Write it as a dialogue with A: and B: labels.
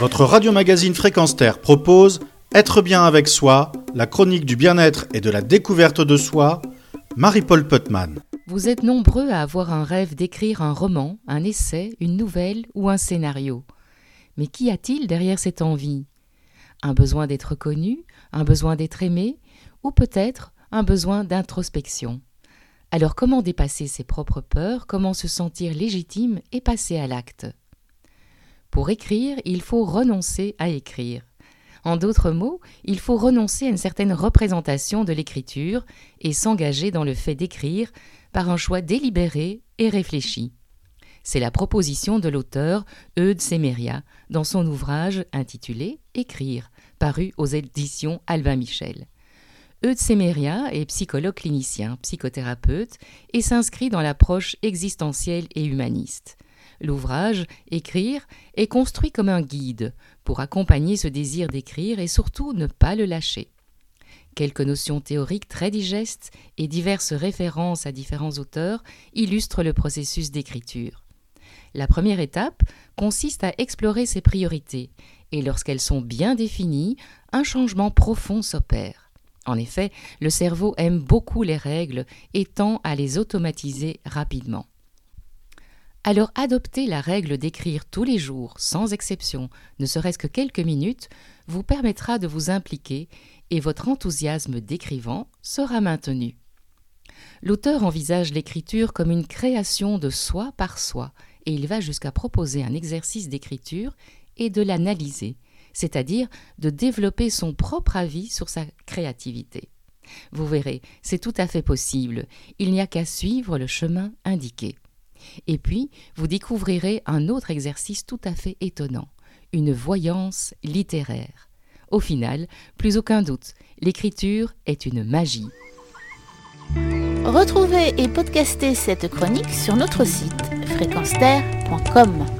A: Votre radio-magazine Fréquence Terre propose Être bien avec soi, la chronique du bien-être et de la découverte de soi, Marie-Paul Putman.
B: Vous êtes nombreux à avoir un rêve d'écrire un roman, un essai, une nouvelle ou un scénario. Mais qu'y a-t-il derrière cette envie? Un besoin d'être connu, un besoin d'être aimé, ou peut-être un besoin d'introspection? Alors comment dépasser ses propres peurs, comment se sentir légitime et passer à l'acte? Pour écrire, il faut renoncer à écrire. En d'autres mots, il faut renoncer à une certaine représentation de l'écriture et s'engager dans le fait d'écrire par un choix délibéré et réfléchi. C'est la proposition de l'auteur Eudes Semeria dans son ouvrage intitulé Écrire, paru aux éditions Albin Michel. Eudes Semeria est psychologue clinicien, psychothérapeute et s'inscrit dans l'approche existentielle et humaniste. L'ouvrage Écrire est construit comme un guide pour accompagner ce désir d'écrire et surtout ne pas le lâcher. Quelques notions théoriques très digestes et diverses références à différents auteurs illustrent le processus d'écriture. La première étape consiste à explorer ses priorités, et lorsqu'elles sont bien définies, un changement profond s'opère. En effet, le cerveau aime beaucoup les règles et tend à les automatiser rapidement. Alors adopter la règle d'écrire tous les jours, sans exception, ne serait-ce que quelques minutes, vous permettra de vous impliquer et votre enthousiasme d'écrivant sera maintenu. L'auteur envisage l'écriture comme une création de soi par soi, et il va jusqu'à proposer un exercice d'écriture et de l'analyser, c'est-à-dire de développer son propre avis sur sa créativité. Vous verrez, c'est tout à fait possible, il n'y a qu'à suivre le chemin indiqué. Et puis, vous découvrirez un autre exercice tout à fait étonnant, une voyance littéraire. Au final, plus aucun doute, l'écriture est une magie.
C: Retrouvez et podcastez cette chronique sur notre site fréquenceterre.com.